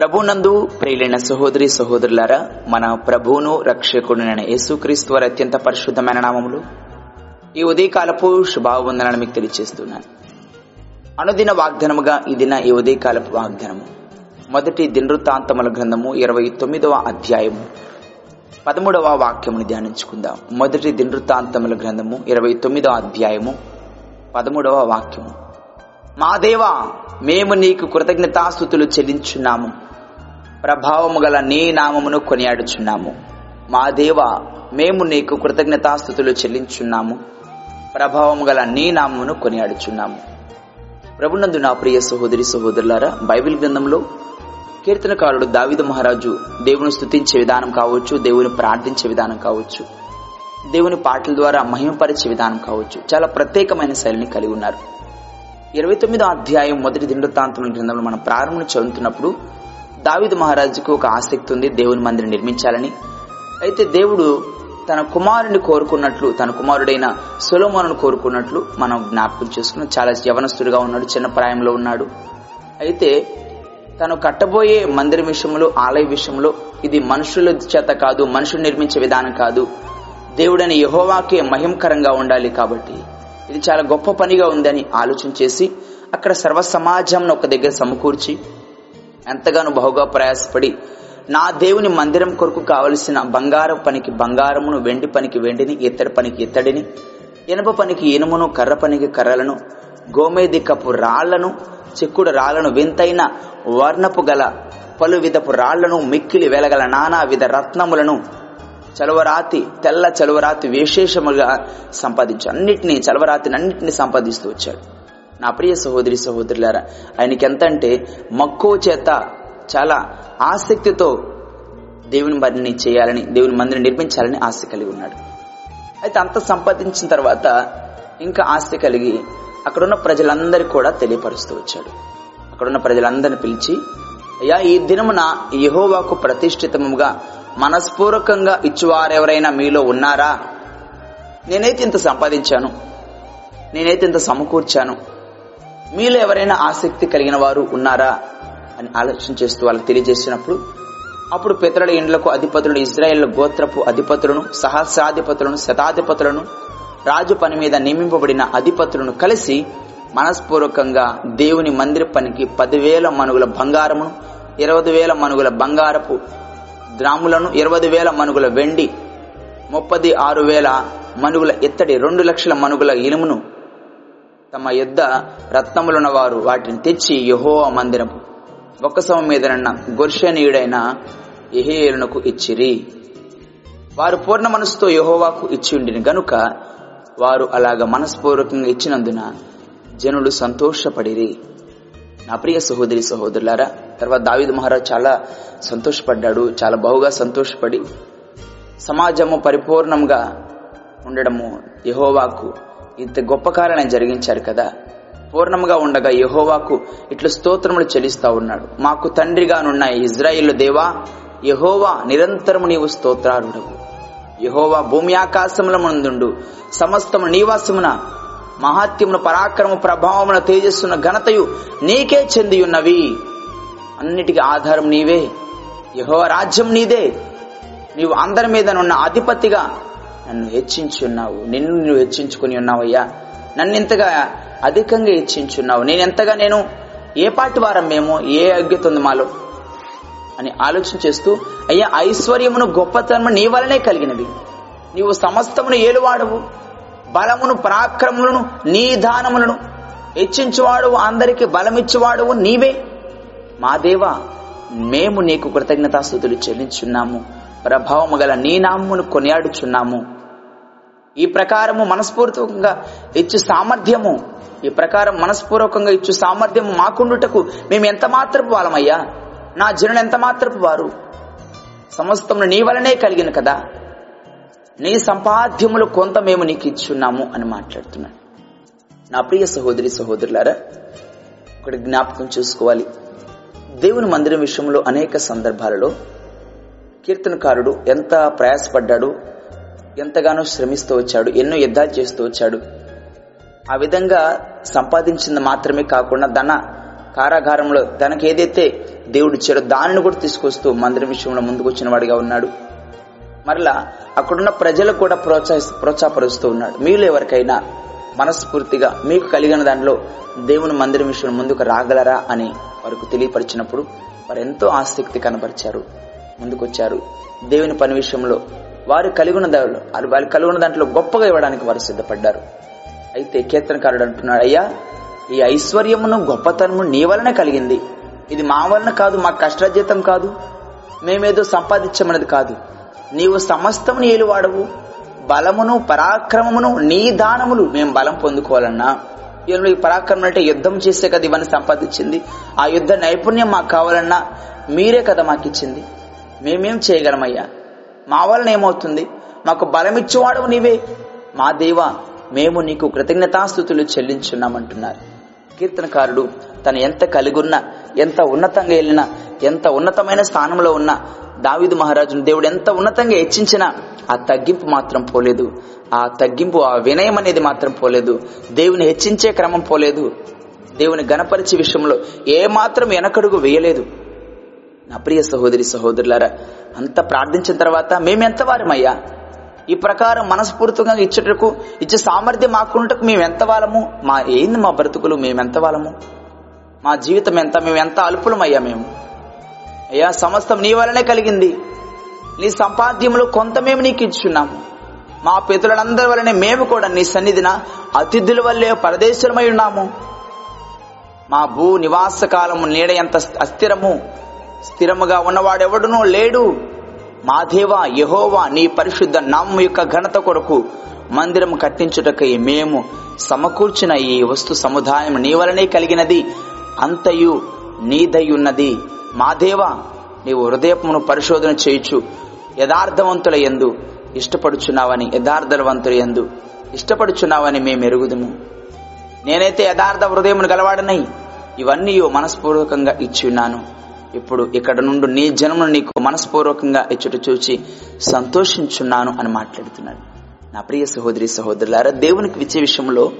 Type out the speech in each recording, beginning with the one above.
ప్రభునందు ప్రియులైన సహోదరి సహోదరులారా మన ప్రభువును రక్షకుడునైన యేసుక్రీస్తు వారి అత్యంత పరిశుద్ధమైన నామములు ఈ ఉదయకాలపు శుభావందనాన్ని మీకు తెలియజేస్తున్నాను అనుదిన వాగ్దానముగా ఇదిన దిన ఈ ఉదయకాలపు వాగ్దానము. మొదటి దినృత్తాంతముల గ్రంథము ఇరవై తొమ్మిదవ అధ్యాయము. పదమూడవ వాక్యముని ధ్యానించుకుందాం. మొదటి దినృత్తాంతముల గ్రంథము ఇరవై తొమ్మిదవ అధ్యాయము. పదమూడవ వాక్యము. మా దేవా మేము నీకు కృతజ్ఞతాస్థుతులు చెల్లించున్నాము. ప్రభావము గల నీ నామమును కొనియాడుచున్నాము. మా దేవ మేము నీకు కృతజ్ఞతాస్థుతులు చెల్లించున్నాము. ప్రభావము గల నీ నామమును కొనియాడుచున్నాము. ప్రభునందు నా ప్రియ సహోదరి సహోదరులారా బైబిల్ గ్రంథంలో కీర్తనకారుడు దావిద మహారాజు దేవుని స్థుతించే విధానం కావచ్చు దేవుని ప్రార్థించే విధానం కావచ్చు దేవుని పాటల ద్వారా మహిమపరిచే విధానం కావచ్చు చాలా ప్రత్యేకమైన శైలిని కలిగి ఉన్నారు. ఇరవై తొమ్మిదో అధ్యాయం మొదటి దిండతాంతం గ్రంథంలో మనం ప్రారంభం చదువుతున్నప్పుడు దావిద్ మహారాజుకు ఒక ఆసక్తి ఉంది. దేవుని మందిరం నిర్మించాలని. అయితే దేవుడు తన కుమారుని కోరుకున్నట్లు తన కుమారుడైన సొలోమోను కోరుకున్నట్లు మనం జ్ఞాపకం చేసుకుని చాలా యవనస్తుడిగా ఉన్నాడు చిన్న ప్రాయంలో ఉన్నాడు. అయితే తను కట్టబోయే మందిరం విషయంలో ఆలయ విషయంలో ఇది మనుషుల చేత కాదు మనుషులు నిర్మించే విధానం కాదు. దేవుడని యహోవాకే మహిమకరంగా ఉండాలి కాబట్టి ఇది చాలా గొప్ప పనిగా ఉందని ఆలోచన చేసి అక్కడ సర్వ సమాజంను ఒక దగ్గర సమకూర్చి ఎంతగానో బహుగా ప్రయాసపడి నా దేవుని మందిరం కొరకు కావలసిన బంగారం పనికి బంగారమును వెండి పనికి వెండిని ఇత్తడి పనికి ఇత్తడిని ఇనుప పనికి ఇనుమును కర్ర పనికి కర్రలను గోమేదికపు రాళ్ళను చిక్కుడు రాళ్ళను వింతైన వర్ణపు గల పలు విధపు రాళ్ళను మిక్కిలి వెలగల నానా విధ రత్నములను చలవరాతి తెల్ల చలవరాతి విశేషముగా సంపాదించు. అన్నిటినీ చలవరాతిని అన్నిటినీ సంపాదిస్తూ వచ్చాడు. నా ప్రియ సహోదరి సహోదరులారా ఆయనకి ఎంత అంటే మక్కువ చేత చాలా ఆసక్తితో దేవుని మందిని చేయాలని దేవుని మందిని నిర్మించాలని ఆశ కలిగి ఉన్నాడు. అయితే అంత సంపాదించిన తర్వాత ఇంకా ఆస్తి కలిగి అక్కడున్న ప్రజలందరికీ కూడా తెలియపరుస్తూ వచ్చాడు. అక్కడున్న ప్రజలందరిని పిలిచి అయ్యా ఈ దినమున యహోవాకు ప్రతిష్ఠితముగా మనస్పూర్వకంగా ఇచ్చువారెవరైనా మీలో ఉన్నారా? నేనైతే ఇంత సంపాదించాను. నేనైతే ఇంత సమకూర్చాను. మీలో ఎవరైనా ఆసక్తి కలిగిన వారు ఉన్నారా అని ఆలోచన చేస్తూ వాళ్ళకి తెలియజేసినప్పుడు అప్పుడు పితరుల ఇండ్లకు అధిపతులను ఇజ్రాయెల్ గోత్రపు అధిపతులను సహస్రాధిపతులను శతాధిపతులను రాజు పని మీద నియమింపబడిన అధిపతులను కలిసి మనస్పూర్వకంగా దేవుని మందిర పనికి పదివేల మనుగుల బంగారమును ఇరవై వేల మనుగుల బంగారపు గ్రాములను ఇరవై వేల మనుగుల వెండి ముప్పది ఆరు వేల మనుగుల ఎత్తడి రెండు లక్షల మనుగుల ఇనుమును తమ యుద్ధ రత్నములున్న వారు వాటిని తెచ్చి యహో మందిరం ఒక్కసమ మీదనన్న గొర్షనీయుడైన ఎహేలునకు ఇచ్చిరి. వారు పూర్ణ మనసుతో యహోవాకు ఇచ్చి ఉండిన గనుక వారు అలాగ మనస్పూర్వకంగా ఇచ్చినందున జనులు సంతోషపడిరి. నా ప్రియ సహోదరి సహోదరులారా తర్వాత దావిద్ మహారాజ్ చాలా సంతోషపడ్డాడు చాలా బహుగా సంతోషపడి సమాజము పరిపూర్ణంగా ఉండడము యహోవాకు ఇంత గొప్ప కార్యం జరిగించారు కదా. పూర్ణంగా ఉండగా యహోవాకు ఇట్లు స్తోత్రములు చెల్లిస్తా ఉన్నాడు. మాకు తండ్రిగానున్న ఇజ్రాయిల్ దేవా యహోవా నిరంతరము నీవు స్తోత్రారుడవు యహోవా భూమి ఆకాశముల ముందుండు సమస్తము నీవాసమున మహాత్యమును పరాక్రమ ప్రభావమున తేజస్సున్న ఘనతయు నీకే చెంది ఉన్నవి అన్నిటికీ ఆధారం నీవే. యహోవ రాజ్యం నీదే. నీవు అందరి మీదనున్న అధిపతిగా నన్ను హెచ్చించి ఉన్నావు. నిన్ను నువ్వు హెచ్చించుకుని ఉన్నావయ్యా. నన్ను ఇంతగా అధికంగా హెచ్చించున్నావు. నేను ఎంతగా నేను ఏ పాటి వారం మేము? ఏ యోగ్యత ఉంది మాలో? అని ఆలోచన చేస్తూ అయ్యా ఐశ్వర్యమును గొప్పతనము నీ వలనే కలిగినవి. నీవు సమస్తమును ఏలువాడవు. బలమును పరాక్రములను నీ దానములను హెచ్చించువాడు అందరికి బలమిచ్చువాడువు. నీవే. మా దేవా మేము నీకు కృతజ్ఞతాస్థుతులు చెల్లించున్నాము. ప్రభావము గల నీ నామ్మును కొనియాడుచున్నాము. ఈ ప్రకారము మనస్ఫూర్వకంగా ఇచ్చు సామర్థ్యము. ఈ ప్రకారం మనస్పూర్వకంగా ఇచ్చు సామర్థ్యము మాకుండుటకు మేము ఎంత మాత్రపు వాళ్ళమయ్యా? నా జనుడు ఎంత మాత్రపు వారు? సమస్తమును నీ వలనే కలిగిన కదా? నీ సంపాద్యములు కొంత మేము నీకు ఇచ్చున్నాము అని మాట్లాడుతున్నాడు. నా ప్రియ సహోదరి సహోదరులారా ఒకటి జ్ఞాపకం చూసుకోవాలి. దేవుని మందిరం విషయంలో అనేక సందర్భాలలో కీర్తనకారుడు ఎంత ప్రయాసపడ్డాడు ఎంతగానో శ్రమిస్తూ వచ్చాడు ఎన్నో యుద్ధాలు చేస్తూ వచ్చాడు. ఆ విధంగా సంపాదించింది మాత్రమే కాకుండా ధన కారాగారంలో తనకి ఏదైతే దేవుడు ఇచ్చాడో దానిని కూడా తీసుకొస్తూ మందిరం విషయంలో ముందుకొచ్చిన వాడిగా ఉన్నాడు. మరలా అక్కడున్న ప్రజలకు కూడా ప్రోత్సహి ప్రోత్సాహపరుస్తూ ఉన్నాడు. మీరు ఎవరికైనా మనస్ఫూర్తిగా మీకు కలిగిన దానిలో దేవుని మందిరం విషయంలో ముందుకు రాగలరా అని వారికి తెలియపరిచినప్పుడు వారు ఎంతో ఆసక్తి కనబరిచారు ముందుకొచ్చారు. దేవుని పని విషయంలో వారు కలిగి ఉన్న వారు కలిగిన దాంట్లో గొప్పగా ఇవ్వడానికి వారు సిద్ధపడ్డారు. అయితే కీర్తనకారుడు అంటున్నాడు అయ్యా ఈ ఐశ్వర్యమును గొప్పతనము నీ వలన కలిగింది. ఇది మా వలన కాదు మా కష్టార్జితం కాదు. మేమేదో సంపాదించమన్నది కాదు. నీవు సమస్తము నీలు వాడవు బలమును పరాక్రమమును నీ దానములు మేము బలం పొందుకోవాలన్నా. ఈయనలో ఈ పరాక్రమం అంటే యుద్ధం చేసే కదా ఇవన్నీ సంపాదించింది. ఆ యుద్ధ నైపుణ్యం మాకు కావాలన్నా మీరే కదా మాకు ఇచ్చింది. మేమేం చేయగలమయ్యా? మా వలన ఏమవుతుంది? మాకు బలమిచ్చేవాడు నీవే. మా దేవ మేము నీకు కృతజ్ఞతాస్థుతులు చెల్లించున్నామంటున్నారు. కీర్తనకారుడు తను ఎంత కలిగున్నా ఎంత ఉన్నతంగా వెళ్ళినా ఎంత ఉన్నతమైన స్థానంలో ఉన్నా దావిదు మహారాజును దేవుడు ఎంత ఉన్నతంగా హెచ్చించినా ఆ తగ్గింపు మాత్రం పోలేదు. ఆ తగ్గింపు ఆ వినయం అనేది మాత్రం పోలేదు. దేవుని హెచ్చించే క్రమం పోలేదు. దేవుని గణపరిచి విషయంలో ఏ మాత్రం వెనకడుగు వేయలేదు. నా ప్రియ సహోదరి సహోదరులారా అంత ప్రార్థించిన తర్వాత మేమెంతవారమయ్యా ఈ ప్రకారం మనస్ఫూర్తిగా ఇచ్చేటకు ఇచ్చే సామర్థ్యం మాకుంటకు మేమెంత వాళ్ళము? మా ఏంది మా బ్రతుకులు? మేమెంత వాళ్ళము? మా జీవితం ఎంత? మేము ఎంత అల్పులమయ్యా మేము? అయ్యా సమస్తం నీ వలనే కలిగింది. నీ సంపాద్యంలో కొంత మేము నీకు ఇచ్చున్నాము. మా పితరులందరి వలనే మేము కూడా నీ సన్నిధిన అతిథుల వల్లే పరదేశమై ఉన్నాము. మా భూ నివాస కాలము నీడ ఎంత అస్థిరము? స్థిరముగా ఉన్నవాడెవడునో లేడు. మా దేవా యహోవా నీ పరిశుద్ధ నామ యొక్క ఘనత కొరకు మందిరం కట్టించుటకై మేము సమకూర్చిన ఈ వస్తు సముదాయం నీ వలనే కలిగినది. అంతయు నీదయ్యున్నది మా దేవా నీవు హృదయమును పరిశోధన చేయొచ్చు యథార్థవంతుల ఎందు ఇష్టపడుచున్నావని యథార్థవంతుల ఎందు ఇష్టపడుచున్నావని మేము ఎరుగుదుము. నేనైతే యథార్థ హృదయమును గలవాడనై ఇవన్నీ మనస్పూర్వకంగా ఇచ్చి ఉన్నాను. ఇప్పుడు ఇక్కడ నుండి నీ జన్మను నీకు మనస్పూర్వకంగా ఇచ్చుట చూచి సంతోషించున్నాను అని మాట్లాడుతున్నాడు. నా ప్రియ సహోదరి సహోదరులారా దేవునికి విచ్చే విషయంలో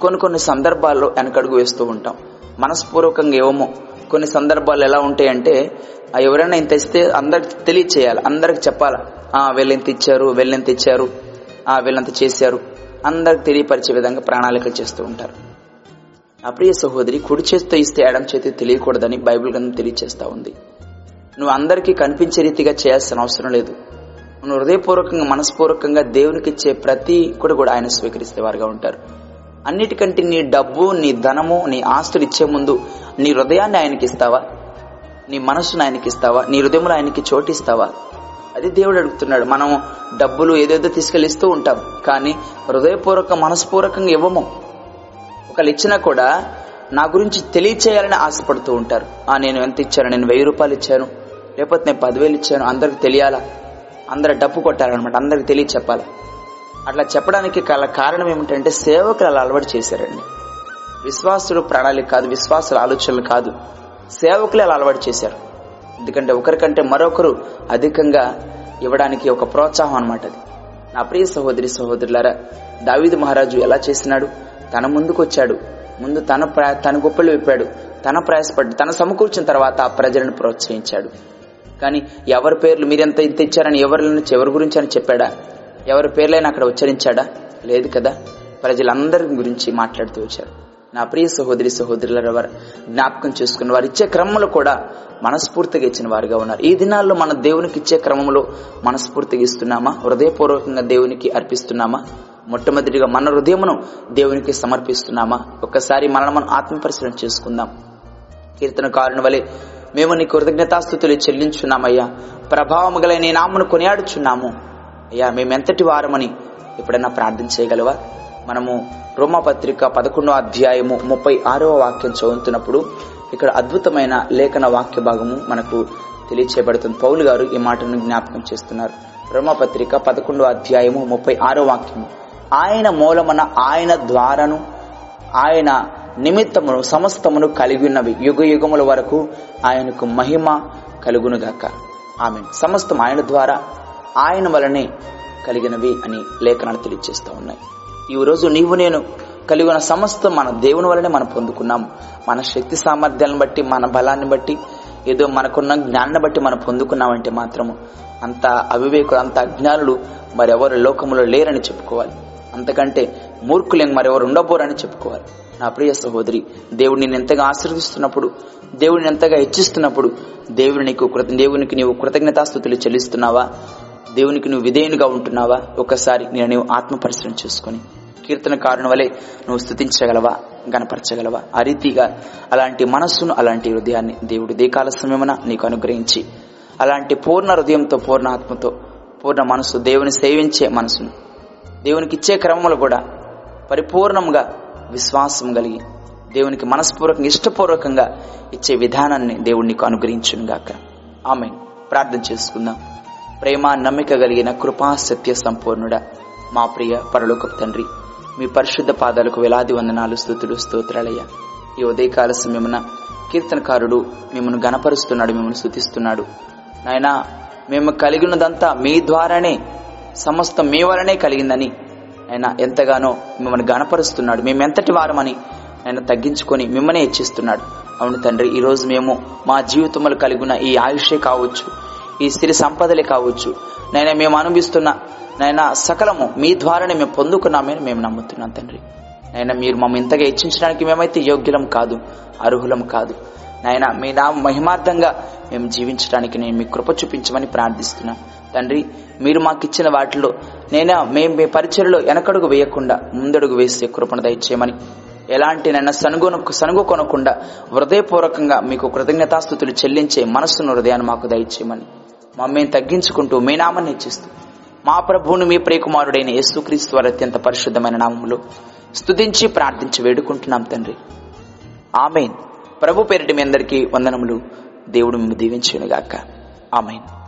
కొన్ని కొన్ని సందర్భాల్లో వెనకడుగు వేస్తూ ఉంటాం. మనస్పూర్వకంగా ఏమో కొన్ని సందర్భాలు ఎలా ఉంటాయంటే ఎవరైనా ఇంత ఇస్తే అందరికి తెలియచేయాలి అందరికి చెప్పాలి. ఆ వీళ్ళెంత ఇచ్చారు వీళ్ళెంత ఇచ్చారు ఆ వీళ్ళంత చేశారు అందరికి తెలియపరిచే విధంగా ప్రణాళికలు చేస్తూ ఉంటారు. ఆ ప్రియ సహోదరి కుడి చేతితో ఇస్తే ఎడం చేతి తెలియకూడదని బైబిల్ గ్రంథం తెలియచేస్తా ఉంది. నువ్వు అందరికీ కనిపించే రీతిగా చేయాల్సిన అవసరం లేదు. నువ్వు హృదయపూర్వకంగా మనస్పూర్వకంగా దేవునికి ఇచ్చే ప్రతి కూడా కూడా ఆయన స్వీకరిస్తే వారుగా ఉంటారు. అన్నిటికంటే నీ డబ్బు నీ ధనము నీ ఆస్తులు ఇచ్చే ముందు నీ హృదయాన్ని ఆయనకి ఇస్తావా? నీ మనస్సును ఆయనకి ఇస్తావా? నీ హృదయంలో ఆయనకి చోటిస్తావా అది దేవుడు అడుగుతున్నాడు. మనం డబ్బులు ఏదేదో తీసుకెళ్ళిస్తూ ఉంటాం. కానీ హృదయపూర్వక మనస్పూర్వకంగా ఇవ్వము. ఒకళ్ళు ఇచ్చినా కూడా నా గురించి తెలియచేయాలని ఆశపడుతూ ఉంటారు. ఆ నేను ఎంత ఇచ్చాను? నేను వెయ్యి రూపాయలు ఇచ్చాను. లేకపోతే నేను పదివేలు ఇచ్చాను. అందరికి తెలియాలా? అందరు డబ్బు కొట్టాలన్నమాట. అందరికి తెలియ చెప్పాలి? అట్లా చెప్పడానికి గల కారణం ఏమిటంటే సేవకులు అలా అలవాటు చేశారండి. విశ్వాసులు ప్రణాళిక కాదు విశ్వాసుల ఆలోచనలు కాదు. సేవకులు అలా అలవాటు చేశారు. ఎందుకంటే ఒకరికంటే మరొకరు అధికంగా ఇవ్వడానికి ఒక ప్రోత్సాహం అనమాట అది. నా ప్రియ సహోదరి సహోదరులారా దావీదు మహారాజు ఎలా చేసినాడు? తన ముందుకు వచ్చాడు ముందు తన తన గొప్పలు విప్పాడు. తన ప్రయాసపడ్డు. తన సమకూర్చిన తర్వాత ఆ ప్రజలను ప్రోత్సహించాడు. కానీ ఎవరి పేర్లు మీరెంత ఇంత ఇచ్చారని ఎవరిని ఎవరి గురించి అని చెప్పాడా? ఎవరి పేర్లైనా అక్కడ ఉచ్చరించాడా? లేదు కదా. ప్రజలందరి గురించి మాట్లాడుతూ వచ్చారు. నా ప్రియ సహోదరి సహోదరుల వారు జ్ఞాపకం చేసుకున్న వారు ఇచ్చే క్రమంలో కూడా మనస్ఫూర్తిగా ఇచ్చిన వారుగా ఉన్నారు. ఈ దినాల్లో మన దేవునికి ఇచ్చే క్రమంలో మనస్ఫూర్తిగా ఇస్తున్నామా? హృదయపూర్వకంగా దేవునికి అర్పిస్తున్నామా? మొట్టమొదటిగా మన హృదయమును దేవునికి సమర్పిస్తున్నామా? ఒక్కసారి మనల్ని మనం ఆత్మపరిశీలన చేసుకుందాం. కీర్తన కారుని వలె మేము నీ కృతజ్ఞతాస్థుతులు చెల్లించున్నామయ్యా. ప్రభావం గల నీ నామను కొనియాడుచున్నాము. అయ్యా మేమెంతటి వారమని ఎప్పుడైనా ప్రార్థన చేయగలవా? మనము రోమపత్రిక పదకొండో అధ్యాయము ముప్పై ఆరవ వాక్యం చదువుతున్నప్పుడు ఇక్కడ అద్భుతమైన లేఖన వాక్య భాగము మనకు తెలియచేయబడుతుంది. పౌలు గారు ఈ మాటను జ్ఞాపకం చేస్తున్నారు. రోమపత్రిక పదకొండో అధ్యాయము ముప్పై ఆరో వాక్యము. ఆయన మూలమున ఆయన ద్వారాను ఆయన నిమిత్తమును సమస్తమును కలిగి ఉన్నవి యుగ యుగముల వరకు ఆయనకు మహిమ కలుగునుగాక. ఆమె సమస్తం ఆయన ద్వారా ఆయన వలనే కలిగినవి అని లేఖనాలు తెలియజేస్తూ ఉన్నాయి. ఈ రోజు నీవు నేను కలిగిన సమస్తం మన దేవుని వలనే మనం పొందుకున్నాం. మన శక్తి సామర్థ్యాలను బట్టి మన బలాన్ని బట్టి ఏదో మనకున్న జ్ఞానాన్ని బట్టి మనం పొందుకున్నామంటే మాత్రము అంత అవివేకులు అంత అజ్ఞానులు మరెవరు లోకంలో లేరని చెప్పుకోవాలి. అంతకంటే మూర్ఖులేం మరెవరు ఉండబోరని చెప్పుకోవాలి. నా ప్రియ సహోదరి దేవుడు నేను ఎంతగా ఆశీర్వదిస్తున్నప్పుడు దేవుడిని ఎంతగా హెచ్చిస్తున్నప్పుడు దేవుని నీకు కృత దేవునికి నీవు కృతజ్ఞతాస్థుతులు చెల్లిస్తున్నావా? దేవునికి నువ్వు విధేయునిగా ఉంటున్నావా? ఒకసారి నేను నీవు ఆత్మ పరిశ్రమ చేసుకొని కీర్తన కారణం వలె నువ్వు స్థుతించగలవా? గనపరచగలవా ఆ రీతిగా అలాంటి మనస్సును అలాంటి హృదయాన్ని దేవుడు దేకాల సమయమున నీకు అనుగ్రహించి అలాంటి పూర్ణ హృదయంతో పూర్ణ ఆత్మతో పూర్ణ మనసు దేవుని సేవించే మనసును దేవునికి ఇచ్చే క్రమంలో కూడా పరిపూర్ణంగా విశ్వాసం కలిగి దేవునికి మనస్పూర్వకంగా ఇష్టపూర్వకంగా ఇచ్చే విధానాన్ని దేవుడు నీకు అనుగ్రహించునుగాక. ఆమె ప్రార్థన చేసుకుందాం. ప్రేమ నమ్మిక కలిగిన కృపా సత్య సంపూర్ణుడ మా ప్రియ పరలోక తండ్రి మీ పరిశుద్ధ పాదాలకు వేలాది వందనాలు స్థుతులు స్తోత్రాలయ్య. ఈ ఉదయకాల సమయమున కీర్తనకారుడు మిమ్మల్ని గణపరుస్తున్నాడు మిమ్మల్ని స్థుతిస్తున్నాడు నాయనా మేము కలిగినదంతా మీ ద్వారానే సమస్తం మీ వలనే కలిగిందని ఆయన ఎంతగానో మిమ్మల్ని గణపరుస్తున్నాడు మేము ఎంతటి వారమని ఆయన తగ్గించుకొని మిమ్మల్ని హెచ్చిస్తున్నాడు. అవును తండ్రి ఈరోజు మేము మా జీవితంలో కలిగిన ఈ ఆయుషే కావచ్చు ఈ సిరి సంపదలే కావచ్చు. నైనా మేము అనుభవిస్తున్న నైనా సకలము మీ ద్వారానే మేము పొందుకున్నామని మేము నమ్ముతున్నాం తండ్రి. నైనా మీరు మమ్మల్ని ఇంతగా హెచ్చించడానికి మేమైతే యోగ్యులం కాదు అర్హులం కాదు. నాయన మీ నామ మహిమార్థంగా మేము జీవించడానికి నేను మీ కృప చూపించమని ప్రార్థిస్తున్నాం. తండ్రి మీరు మాకిచ్చిన వాటిలో నేను మేము మీ పరిచయలో వెనకడుగు వేయకుండా ముందడుగు వేసే కృపను దయచేయమని ఎలాంటి నన్న సనుగొన సనుగు కొనకుండా హృదయపూర్వకంగా మీకు కృతజ్ఞతాస్థుతులు చెల్లించే మనస్సును హృదయాన్ని మాకు దయచేయమని మమ్మీని తగ్గించుకుంటూ మీ నామాన్ని ఇచ్చిస్తూ మా ప్రభువును మీ ప్రియకుమారుడైన యేసుక్రీస్తు వారి అత్యంత పరిశుద్ధమైన నామములు స్తుతించి ప్రార్థించి వేడుకుంటున్నాం తండ్రి. ఆమెన్. ప్రభు పేరిటి మీ అందరికీ వందనములు. దేవుడు మిమ్మల్ని దీవించునుగాక. ఆమెను.